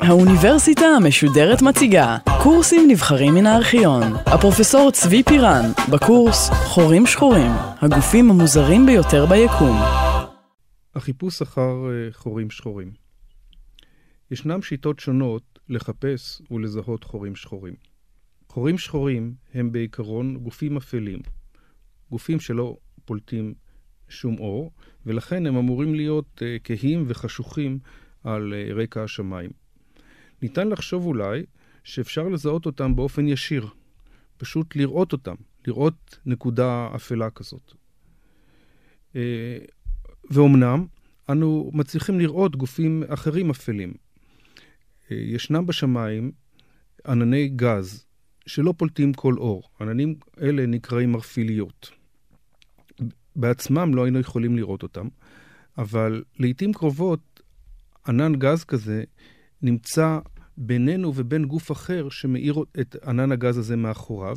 האוניברסיטה המשודרת מציגה קורסים נבחרים מן הארכיון. הפרופסור צבי פירן, בקורס חורים שחורים, הגופים המוזרים ביותר ביקום. החיפוש אחר אה, חורים שחורים. ישנם שיטות שונות לחפש ולזהות חורים שחורים. חורים שחורים הם בעיקרון גופים אפלים, גופים שלא פולטים שום אור, ולכן הם אמורים להיות uh, כהים וחשוכים על uh, רקע השמיים. ניתן לחשוב אולי שאפשר לזהות אותם באופן ישיר, פשוט לראות אותם, לראות נקודה אפלה כזאת. Uh, ואומנם, אנו מצליחים לראות גופים אחרים אפלים. ישנם בשמיים ענני גז שלא פולטים כל אור. עננים אלה נקראים מרפיליות. בעצמם לא היינו יכולים לראות אותם, אבל לעיתים קרובות ענן גז כזה נמצא בינינו ובין גוף אחר שמאיר את ענן הגז הזה מאחוריו,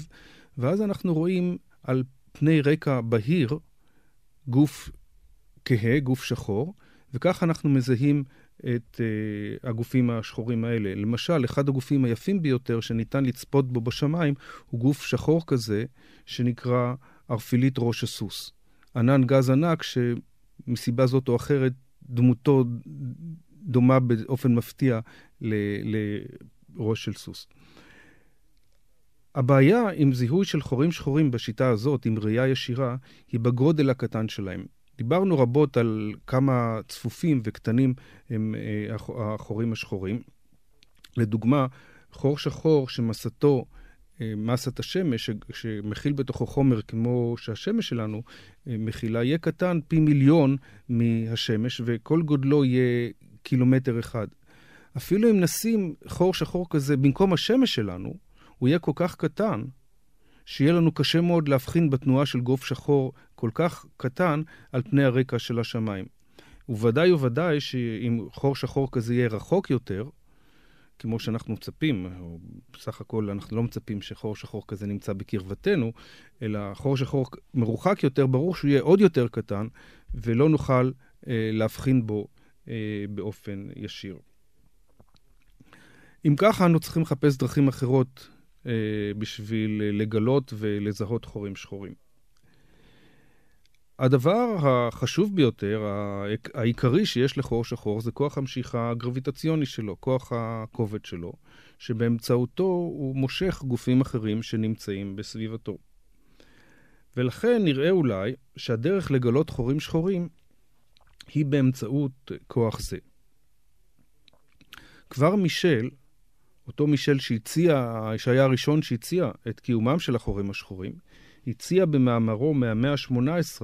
ואז אנחנו רואים על פני רקע בהיר גוף כהה, גוף שחור, וכך אנחנו מזהים את uh, הגופים השחורים האלה. למשל, אחד הגופים היפים ביותר שניתן לצפות בו בשמיים הוא גוף שחור כזה, שנקרא ערפילית ראש הסוס. ענן גז ענק שמסיבה זאת או אחרת דמותו דומה באופן מפתיע לראש של סוס. הבעיה עם זיהוי של חורים שחורים בשיטה הזאת, עם ראייה ישירה, היא בגודל הקטן שלהם. דיברנו רבות על כמה צפופים וקטנים הם אה, החורים השחורים. לדוגמה, חור שחור שמסתו מסת השמש, שמכיל בתוכו חומר כמו שהשמש שלנו אה, מכילה, יהיה קטן פי מיליון מהשמש, וכל גודלו יהיה קילומטר אחד. אפילו אם נשים חור שחור כזה במקום השמש שלנו, הוא יהיה כל כך קטן, שיהיה לנו קשה מאוד להבחין בתנועה של גוף שחור כל כך קטן על פני הרקע של השמיים. וודאי וודאי שאם חור שחור כזה יהיה רחוק יותר, כמו שאנחנו מצפים, או בסך הכל אנחנו לא מצפים שחור שחור כזה נמצא בקרבתנו, אלא חור שחור מרוחק יותר, ברור שהוא יהיה עוד יותר קטן, ולא נוכל אה, להבחין בו אה, באופן ישיר. אם ככה, אנו צריכים לחפש דרכים אחרות אה, בשביל לגלות ולזהות חורים שחורים. הדבר החשוב ביותר, העיקרי שיש לחור שחור, זה כוח המשיכה הגרביטציוני שלו, כוח הכובד שלו, שבאמצעותו הוא מושך גופים אחרים שנמצאים בסביבתו. ולכן נראה אולי שהדרך לגלות חורים שחורים היא באמצעות כוח זה. כבר מישל, אותו מישל שהציע, שהיה הראשון שהציע את קיומם של החורים השחורים, הציע במאמרו מהמאה ה-18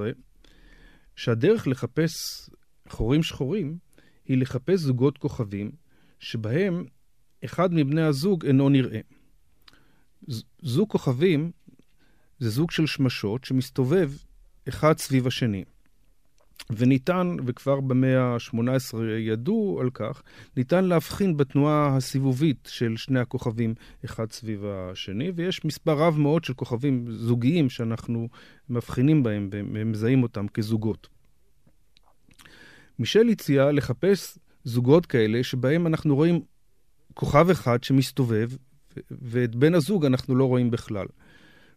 שהדרך לחפש חורים שחורים היא לחפש זוגות כוכבים שבהם אחד מבני הזוג אינו נראה. זוג כוכבים זה זוג של שמשות שמסתובב אחד סביב השני. וניתן, וכבר במאה ה-18 ידעו על כך, ניתן להבחין בתנועה הסיבובית של שני הכוכבים אחד סביב השני, ויש מספר רב מאוד של כוכבים זוגיים שאנחנו מבחינים בהם ומזהים אותם כזוגות. מישל הציע לחפש זוגות כאלה שבהם אנחנו רואים כוכב אחד שמסתובב, ואת בן הזוג אנחנו לא רואים בכלל.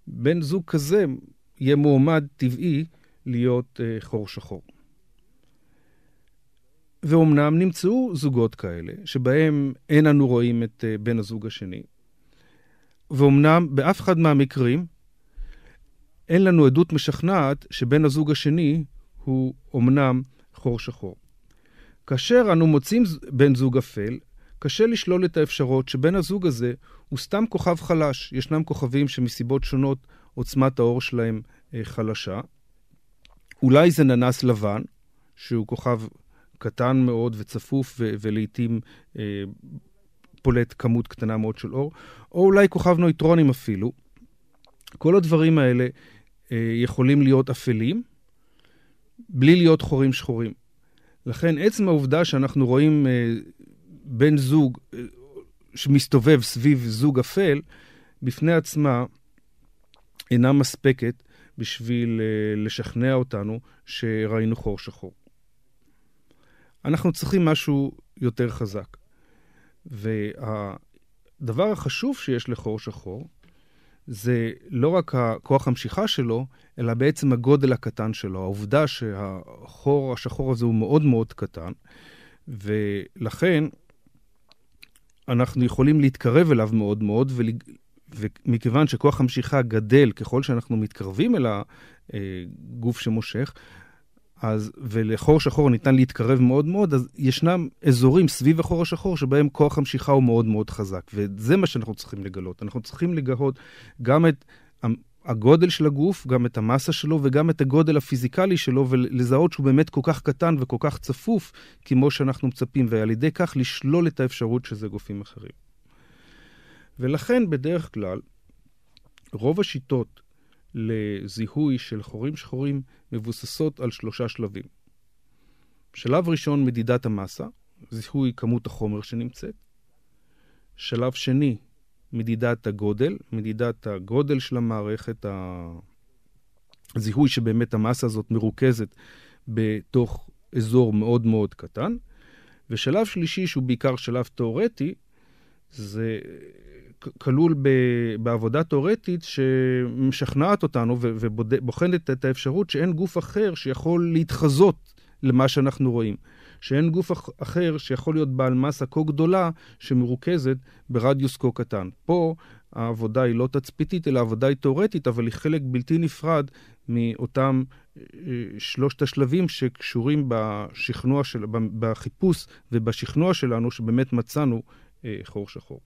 בן זוג כזה יהיה מועמד טבעי להיות uh, חור שחור. ואומנם נמצאו זוגות כאלה, שבהם אין אנו רואים את uh, בן הזוג השני. ואומנם באף אחד מהמקרים אין לנו עדות משכנעת שבן הזוג השני הוא אומנם חור שחור. כאשר אנו מוצאים בן זוג אפל, קשה לשלול את האפשרות שבן הזוג הזה הוא סתם כוכב חלש. ישנם כוכבים שמסיבות שונות עוצמת האור שלהם אה, חלשה. אולי זה ננס לבן, שהוא כוכב קטן מאוד וצפוף ו- ולעיתים אה, פולט כמות קטנה מאוד של אור, או אולי כוכב נויטרונים אפילו. כל הדברים האלה אה, יכולים להיות אפלים, בלי להיות חורים שחורים. לכן עצם העובדה שאנחנו רואים אה, בן זוג אה, שמסתובב סביב זוג אפל, בפני עצמה אינה מספקת בשביל אה, לשכנע אותנו שראינו חור שחור. אנחנו צריכים משהו יותר חזק. והדבר החשוב שיש לחור שחור זה לא רק כוח המשיכה שלו, אלא בעצם הגודל הקטן שלו. העובדה שהחור השחור הזה הוא מאוד מאוד קטן, ולכן אנחנו יכולים להתקרב אליו מאוד מאוד, ומכיוון שכוח המשיכה גדל ככל שאנחנו מתקרבים אל הגוף שמושך, אז, ולחור שחור ניתן להתקרב מאוד מאוד, אז ישנם אזורים סביב החור השחור שבהם כוח המשיכה הוא מאוד מאוד חזק, וזה מה שאנחנו צריכים לגלות. אנחנו צריכים לגלות גם את הגודל של הגוף, גם את המסה שלו וגם את הגודל הפיזיקלי שלו, ולזהות שהוא באמת כל כך קטן וכל כך צפוף כמו שאנחנו מצפים, ועל ידי כך לשלול את האפשרות שזה גופים אחרים. ולכן בדרך כלל, רוב השיטות לזיהוי של חורים שחורים מבוססות על שלושה שלבים. שלב ראשון, מדידת המסה, זיהוי כמות החומר שנמצאת. שלב שני, מדידת הגודל, מדידת הגודל של המערכת, הזיהוי שבאמת המסה הזאת מרוכזת בתוך אזור מאוד מאוד קטן. ושלב שלישי, שהוא בעיקר שלב תאורטי, זה כלול בעבודה תאורטית שמשכנעת אותנו ובוחנת את האפשרות שאין גוף אחר שיכול להתחזות למה שאנחנו רואים. שאין גוף אחר שיכול להיות בעל מסה כה גדולה שמרוכזת ברדיוס כה קטן. פה העבודה היא לא תצפיתית, אלא העבודה היא תאורטית, אבל היא חלק בלתי נפרד מאותם אה, שלושת השלבים שקשורים בשכנוע של, בחיפוש ובשכנוע שלנו, שבאמת מצאנו חור שחור.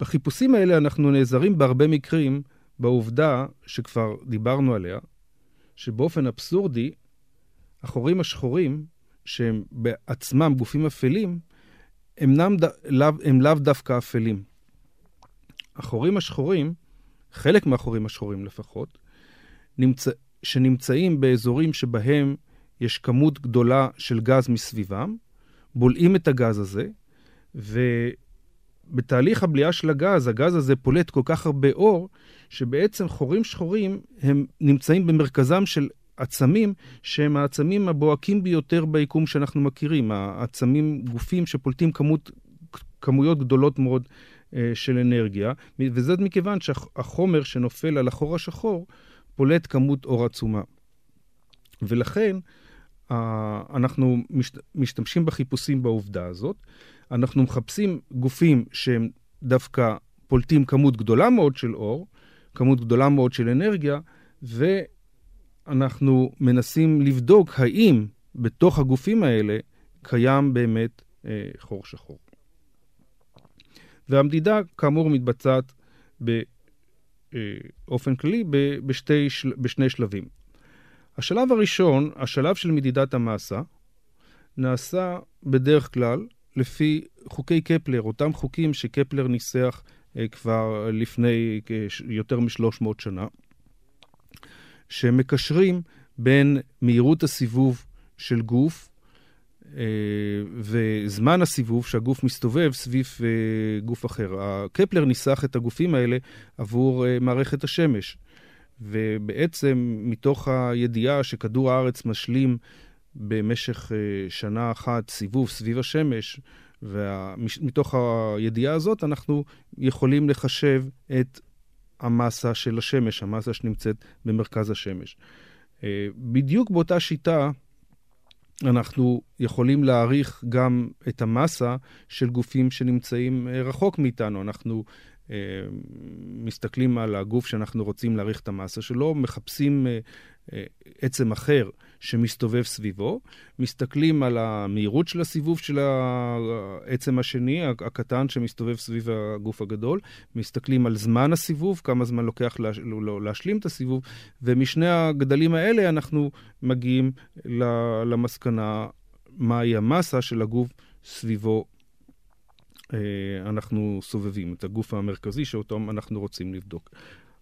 בחיפושים האלה אנחנו נעזרים בהרבה מקרים בעובדה שכבר דיברנו עליה, שבאופן אבסורדי, החורים השחורים, שהם בעצמם גופים אפלים, הם, ד... לאו, הם לאו דווקא אפלים. החורים השחורים, חלק מהחורים השחורים לפחות, נמצא, שנמצאים באזורים שבהם יש כמות גדולה של גז מסביבם, בולעים את הגז הזה, ובתהליך הבליעה של הגז, הגז הזה פולט כל כך הרבה אור, שבעצם חורים שחורים הם נמצאים במרכזם של עצמים שהם העצמים הבוהקים ביותר ביקום שאנחנו מכירים, העצמים, גופים שפולטים כמות, כמויות גדולות מאוד אה, של אנרגיה, וזה מכיוון שהחומר שנופל על החור השחור פולט כמות אור עצומה. ולכן אנחנו משת, משתמשים בחיפושים בעובדה הזאת. אנחנו מחפשים גופים שהם דווקא פולטים כמות גדולה מאוד של אור, כמות גדולה מאוד של אנרגיה, ו... אנחנו מנסים לבדוק האם בתוך הגופים האלה קיים באמת אה, חור שחור. והמדידה, כאמור, מתבצעת באופן אה, כללי בשתי, בשני שלבים. השלב הראשון, השלב של מדידת המסה, נעשה בדרך כלל לפי חוקי קפלר, אותם חוקים שקפלר ניסח אה, כבר לפני יותר מ-300 שנה. שמקשרים בין מהירות הסיבוב של גוף אה, וזמן הסיבוב שהגוף מסתובב סביב אה, גוף אחר. קפלר ניסח את הגופים האלה עבור אה, מערכת השמש. ובעצם מתוך הידיעה שכדור הארץ משלים במשך שנה אחת סיבוב סביב השמש, ומתוך הידיעה הזאת אנחנו יכולים לחשב את המסה של השמש, המסה שנמצאת במרכז השמש. אה, בדיוק באותה שיטה אנחנו יכולים להעריך גם את המסה של גופים שנמצאים אה, רחוק מאיתנו. אנחנו אה, מסתכלים על הגוף שאנחנו רוצים להעריך את המסה שלו, מחפשים עצם אחר שמסתובב סביבו, מסתכלים על המהירות של הסיבוב של העצם השני, הקטן שמסתובב סביב הגוף הגדול, מסתכלים על זמן הסיבוב, כמה זמן לוקח לה, להשלים את הסיבוב, ומשני הגדלים האלה אנחנו מגיעים למסקנה מהי המסה של הגוף סביבו אה, אנחנו סובבים, את הגוף המרכזי שאותו אנחנו רוצים לבדוק.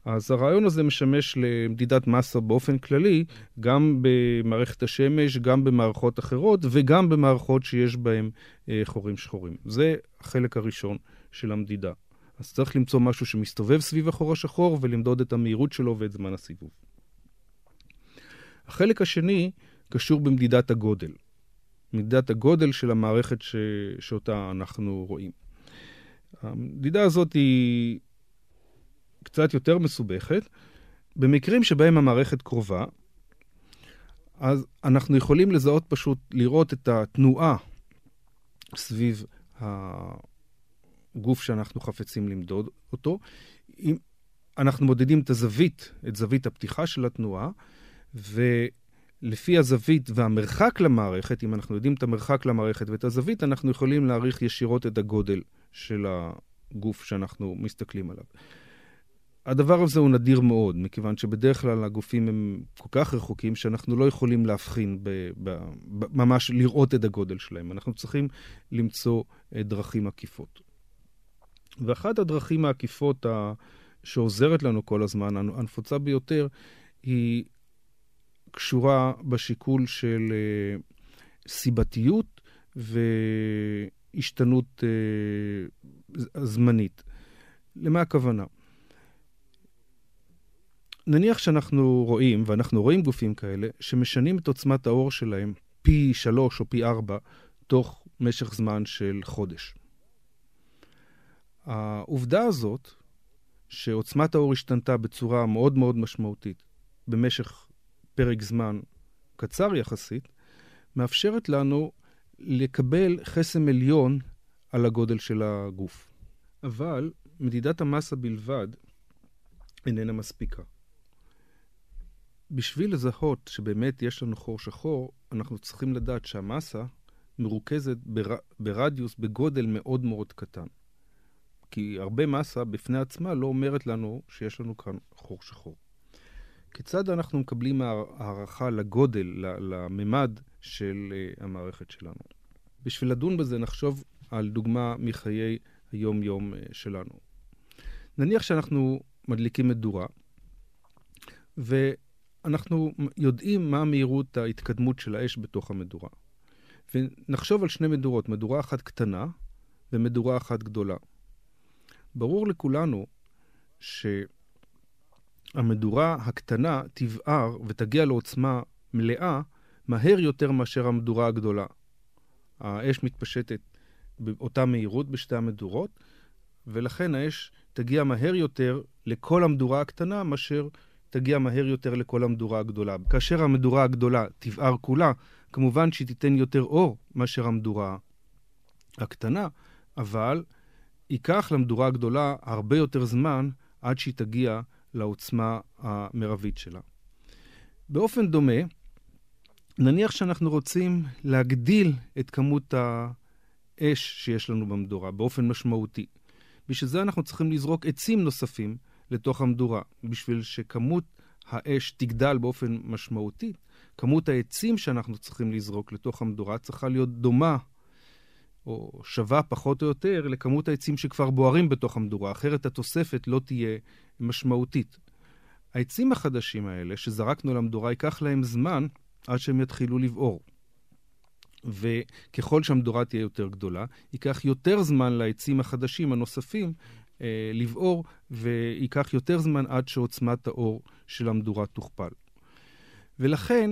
אז הרעיון הזה משמש למדידת מסה באופן כללי, גם במערכת השמש, גם במערכות אחרות וגם במערכות שיש בהן אה, חורים שחורים. זה החלק הראשון של המדידה. אז צריך למצוא משהו שמסתובב סביב החור השחור ולמדוד את המהירות שלו ואת זמן הסיבוב. החלק השני קשור במדידת הגודל. מדידת הגודל של המערכת ש... שאותה אנחנו רואים. המדידה הזאת היא קצת יותר מסובכת. במקרים שבהם המערכת קרובה, אז אנחנו יכולים לזהות פשוט, לראות את התנועה סביב הגוף שאנחנו חפצים למדוד אותו. אם אנחנו מודדים את הזווית, את זווית הפתיחה של התנועה, ולפי הזווית והמרחק למערכת, אם אנחנו יודעים את המרחק למערכת ואת הזווית, אנחנו יכולים להעריך ישירות את הגודל של הגוף שאנחנו מסתכלים עליו. הדבר הזה הוא נדיר מאוד, מכיוון שבדרך כלל הגופים הם כל כך רחוקים שאנחנו לא יכולים להבחין, ב, ב, ב, ממש לראות את הגודל שלהם. אנחנו צריכים למצוא אה, דרכים עקיפות. ואחת הדרכים העקיפות ה, שעוזרת לנו כל הזמן, הנפוצה ביותר, היא קשורה בשיקול של אה, סיבתיות והשתנות אה, זמנית. למה הכוונה? נניח שאנחנו רואים, ואנחנו רואים גופים כאלה, שמשנים את עוצמת האור שלהם פי שלוש או פי ארבע תוך משך זמן של חודש. העובדה הזאת, שעוצמת האור השתנתה בצורה מאוד מאוד משמעותית במשך פרק זמן קצר יחסית, מאפשרת לנו לקבל חסם עליון על הגודל של הגוף. אבל מדידת המסה בלבד איננה מספיקה. בשביל לזהות שבאמת יש לנו חור שחור, אנחנו צריכים לדעת שהמסה מרוכזת בר... ברדיוס, בגודל מאוד מאוד קטן. כי הרבה מסה בפני עצמה לא אומרת לנו שיש לנו כאן חור שחור. כיצד אנחנו מקבלים הערכה לגודל, לממד של אה, המערכת שלנו? בשביל לדון בזה נחשוב על דוגמה מחיי היום-יום אה, שלנו. נניח שאנחנו מדליקים מדורה, ו... אנחנו יודעים מה מהירות ההתקדמות של האש בתוך המדורה. ונחשוב על שני מדורות, מדורה אחת קטנה ומדורה אחת גדולה. ברור לכולנו שהמדורה הקטנה תבער ותגיע לעוצמה מלאה מהר יותר מאשר המדורה הגדולה. האש מתפשטת באותה מהירות בשתי המדורות, ולכן האש תגיע מהר יותר לכל המדורה הקטנה מאשר תגיע מהר יותר לכל המדורה הגדולה. כאשר המדורה הגדולה תבער כולה, כמובן שהיא תיתן יותר אור מאשר המדורה הקטנה, אבל ייקח למדורה הגדולה הרבה יותר זמן עד שהיא תגיע לעוצמה המרבית שלה. באופן דומה, נניח שאנחנו רוצים להגדיל את כמות האש שיש לנו במדורה באופן משמעותי. בשביל זה אנחנו צריכים לזרוק עצים נוספים לתוך המדורה. בשביל שכמות האש תגדל באופן משמעותי, כמות העצים שאנחנו צריכים לזרוק לתוך המדורה צריכה להיות דומה או שווה פחות או יותר לכמות העצים שכבר בוערים בתוך המדורה, אחרת התוספת לא תהיה משמעותית. העצים החדשים האלה שזרקנו למדורה, ייקח להם זמן עד שהם יתחילו לבעור. וככל שהמדורה תהיה יותר גדולה, ייקח יותר זמן לעצים החדשים הנוספים אה, לבעור, וייקח יותר זמן עד שעוצמת האור של המדורה תוכפל. ולכן,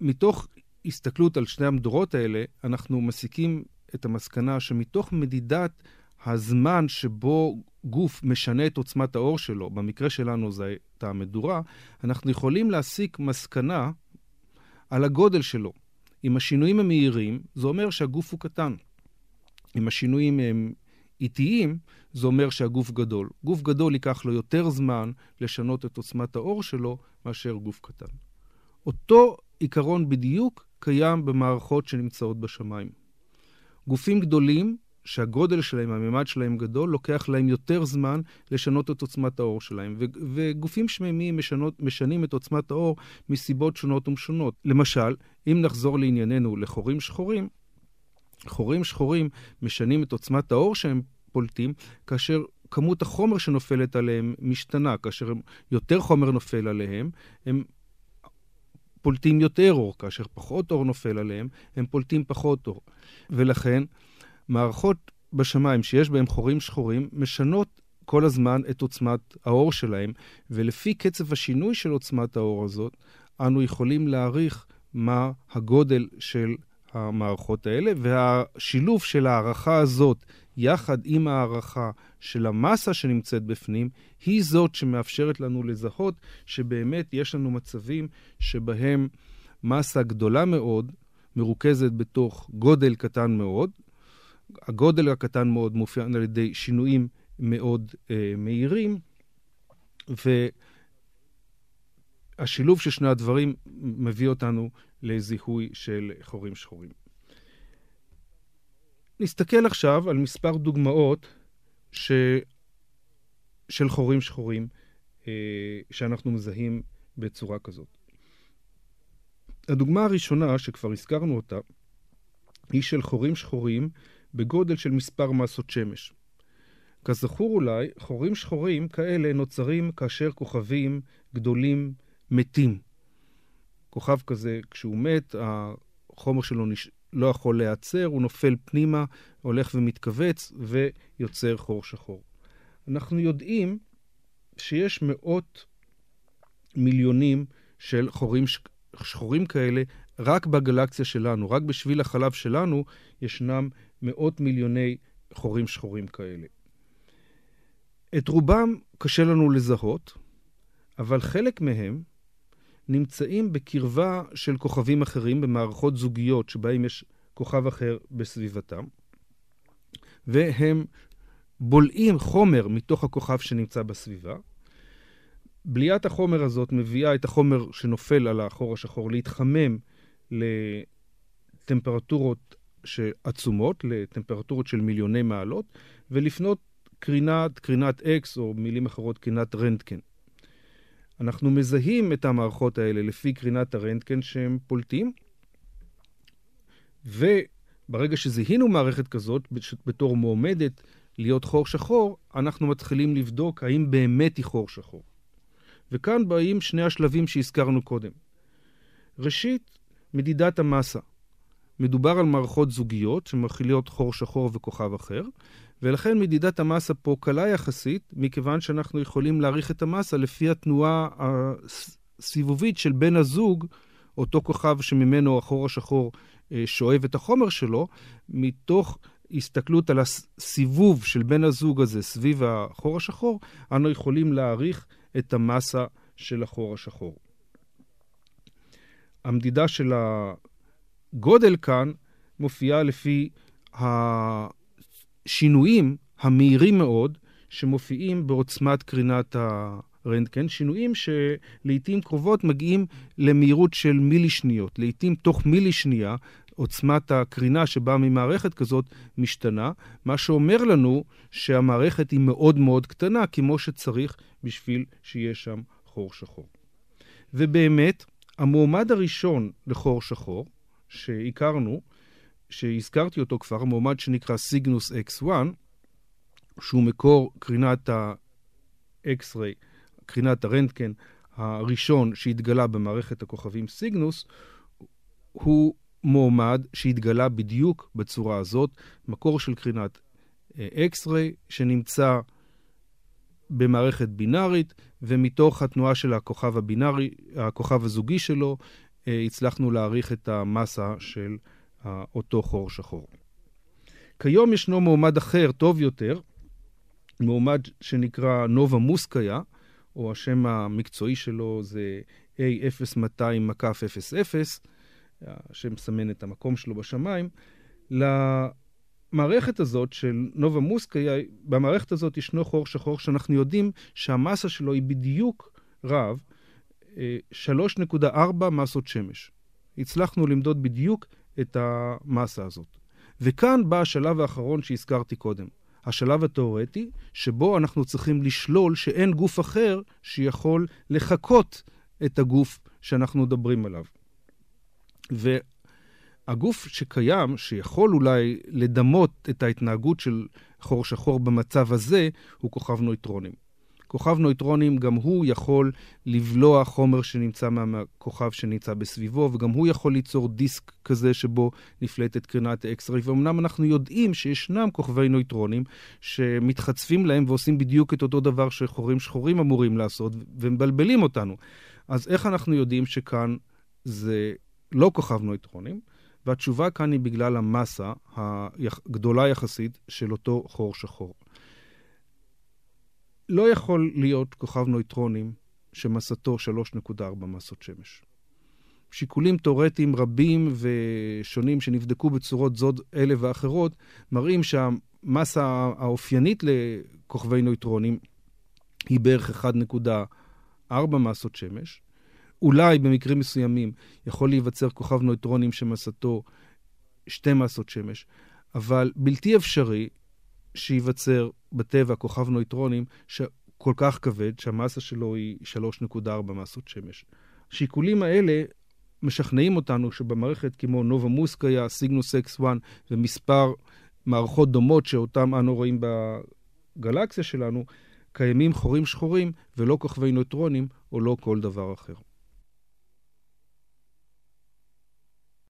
מתוך הסתכלות על שני המדורות האלה, אנחנו מסיקים את המסקנה שמתוך מדידת הזמן שבו גוף משנה את עוצמת האור שלו, במקרה שלנו זו הייתה המדורה, אנחנו יכולים להסיק מסקנה על הגודל שלו. אם השינויים הם מהירים, זה אומר שהגוף הוא קטן. אם השינויים הם איטיים, זה אומר שהגוף גדול. גוף גדול ייקח לו יותר זמן לשנות את עוצמת האור שלו מאשר גוף קטן. אותו עיקרון בדיוק קיים במערכות שנמצאות בשמיים. גופים גדולים, שהגודל שלהם, הממד שלהם גדול, לוקח להם יותר זמן לשנות את עוצמת האור שלהם. ו- וגופים שמימיים משנות, משנים את עוצמת האור מסיבות שונות ומשונות. למשל, אם נחזור לענייננו לחורים שחורים, חורים שחורים משנים את עוצמת האור שהם פולטים, כאשר כמות החומר שנופלת עליהם משתנה. כאשר יותר חומר נופל עליהם, הם פולטים יותר אור. כאשר פחות אור נופל עליהם, הם פולטים פחות אור. ולכן, מערכות בשמיים שיש בהם חורים שחורים משנות כל הזמן את עוצמת האור שלהם, ולפי קצב השינוי של עוצמת האור הזאת, אנו יכולים להעריך מה הגודל של המערכות האלה, והשילוב של ההערכה הזאת יחד עם ההערכה של המסה שנמצאת בפנים, היא זאת שמאפשרת לנו לזהות שבאמת יש לנו מצבים שבהם מסה גדולה מאוד מרוכזת בתוך גודל קטן מאוד. הגודל הקטן מאוד מופיע על ידי שינויים מאוד אה, מהירים, והשילוב של שני הדברים מביא אותנו לזיהוי של חורים שחורים. נסתכל עכשיו על מספר דוגמאות ש... של חורים שחורים אה, שאנחנו מזהים בצורה כזאת. הדוגמה הראשונה, שכבר הזכרנו אותה, היא של חורים שחורים בגודל של מספר מסות שמש. כזכור אולי, חורים שחורים כאלה נוצרים כאשר כוכבים גדולים מתים. כוכב כזה, כשהוא מת, החומר שלו נש... לא יכול להיעצר, הוא נופל פנימה, הולך ומתכווץ ויוצר חור שחור. אנחנו יודעים שיש מאות מיליונים של חורים שחורים כאלה רק בגלקסיה שלנו, רק בשביל החלב שלנו ישנם מאות מיליוני חורים שחורים כאלה. את רובם קשה לנו לזהות, אבל חלק מהם נמצאים בקרבה של כוכבים אחרים במערכות זוגיות שבהם יש כוכב אחר בסביבתם, והם בולעים חומר מתוך הכוכב שנמצא בסביבה. בליית החומר הזאת מביאה את החומר שנופל על החור השחור להתחמם לטמפרטורות עצומות, לטמפרטורות של מיליוני מעלות, ולפנות קרינת, קרינת אקס, או מילים אחרות, קרינת רנטקן. אנחנו מזהים את המערכות האלה לפי קרינת הרנטקן שהם פולטים, וברגע שזיהינו מערכת כזאת בתור מועמדת להיות חור שחור, אנחנו מתחילים לבדוק האם באמת היא חור שחור. וכאן באים שני השלבים שהזכרנו קודם. ראשית, מדידת המסה. מדובר על מערכות זוגיות שמכילות חור שחור וכוכב אחר, ולכן מדידת המסה פה קלה יחסית, מכיוון שאנחנו יכולים להעריך את המסה לפי התנועה הסיבובית של בן הזוג, אותו כוכב שממנו החור השחור אה, שואב את החומר שלו, מתוך הסתכלות על הסיבוב של בן הזוג הזה סביב החור השחור, אנו יכולים להעריך את המסה של החור השחור. המדידה של הגודל כאן מופיעה לפי השינויים המהירים מאוד שמופיעים בעוצמת קרינת הרנטגן, שינויים שלעיתים קרובות מגיעים למהירות של מילי שניות. לעיתים תוך מילי שנייה עוצמת הקרינה שבאה ממערכת כזאת משתנה, מה שאומר לנו שהמערכת היא מאוד מאוד קטנה, כמו שצריך בשביל שיהיה שם חור שחור. ובאמת, המועמד הראשון לחור שחור, שהכרנו, שהזכרתי אותו כבר, מועמד שנקרא סיגנוס X1, שהוא מקור קרינת ה-X-ray, קרינת הרנטקן הראשון שהתגלה במערכת הכוכבים סיגנוס, הוא מועמד שהתגלה בדיוק בצורה הזאת, מקור של קרינת X-ray שנמצא במערכת בינארית, ומתוך התנועה של הכוכב הבינארי, הכוכב הזוגי שלו, הצלחנו להעריך את המסה של אותו חור שחור. כיום ישנו מועמד אחר, טוב יותר, מועמד שנקרא נובה מוסקיה, או השם המקצועי שלו זה A0200, שמסמן את המקום שלו בשמיים, למערכת הזאת של נובה מוסקיה, במערכת הזאת ישנו חור שחור שאנחנו יודעים שהמסה שלו היא בדיוק רב 3.4 מסות שמש. הצלחנו למדוד בדיוק את המסה הזאת. וכאן בא השלב האחרון שהזכרתי קודם. השלב התאורטי, שבו אנחנו צריכים לשלול שאין גוף אחר שיכול לחקות את הגוף שאנחנו מדברים עליו. והגוף שקיים, שיכול אולי לדמות את ההתנהגות של חור שחור במצב הזה, הוא כוכב נויטרונים. כוכב נויטרונים, גם הוא יכול לבלוע חומר שנמצא מהכוכב שנמצא בסביבו, וגם הוא יכול ליצור דיסק כזה שבו נפלטת קרינת ה X-ray. ואומנם אנחנו יודעים שישנם כוכבי נויטרונים שמתחצפים להם ועושים בדיוק את אותו דבר שחורים שחורים אמורים לעשות, ומבלבלים אותנו. אז איך אנחנו יודעים שכאן זה לא כוכב נויטרונים? והתשובה כאן היא בגלל המסה הגדולה יחסית של אותו חור שחור. לא יכול להיות כוכב נויטרונים שמסתו 3.4 מסות שמש. שיקולים תאורטיים רבים ושונים שנבדקו בצורות זוד אלה ואחרות, מראים שהמסה האופיינית לכוכבי נויטרונים היא בערך 1.4 מסות שמש, אולי במקרים מסוימים יכול להיווצר כוכב נויטרונים שמסתו שתי מסות שמש, אבל בלתי אפשרי שייווצר בטבע כוכב נויטרונים כל כך כבד, שהמסה שלו היא 3.4 מסות שמש. השיקולים האלה משכנעים אותנו שבמערכת כמו נובה מוסקיה, סיגנוס אקס 1 ומספר מערכות דומות שאותן אנו רואים בגלקסיה שלנו, קיימים חורים שחורים ולא כוכבי נויטרונים או לא כל דבר אחר.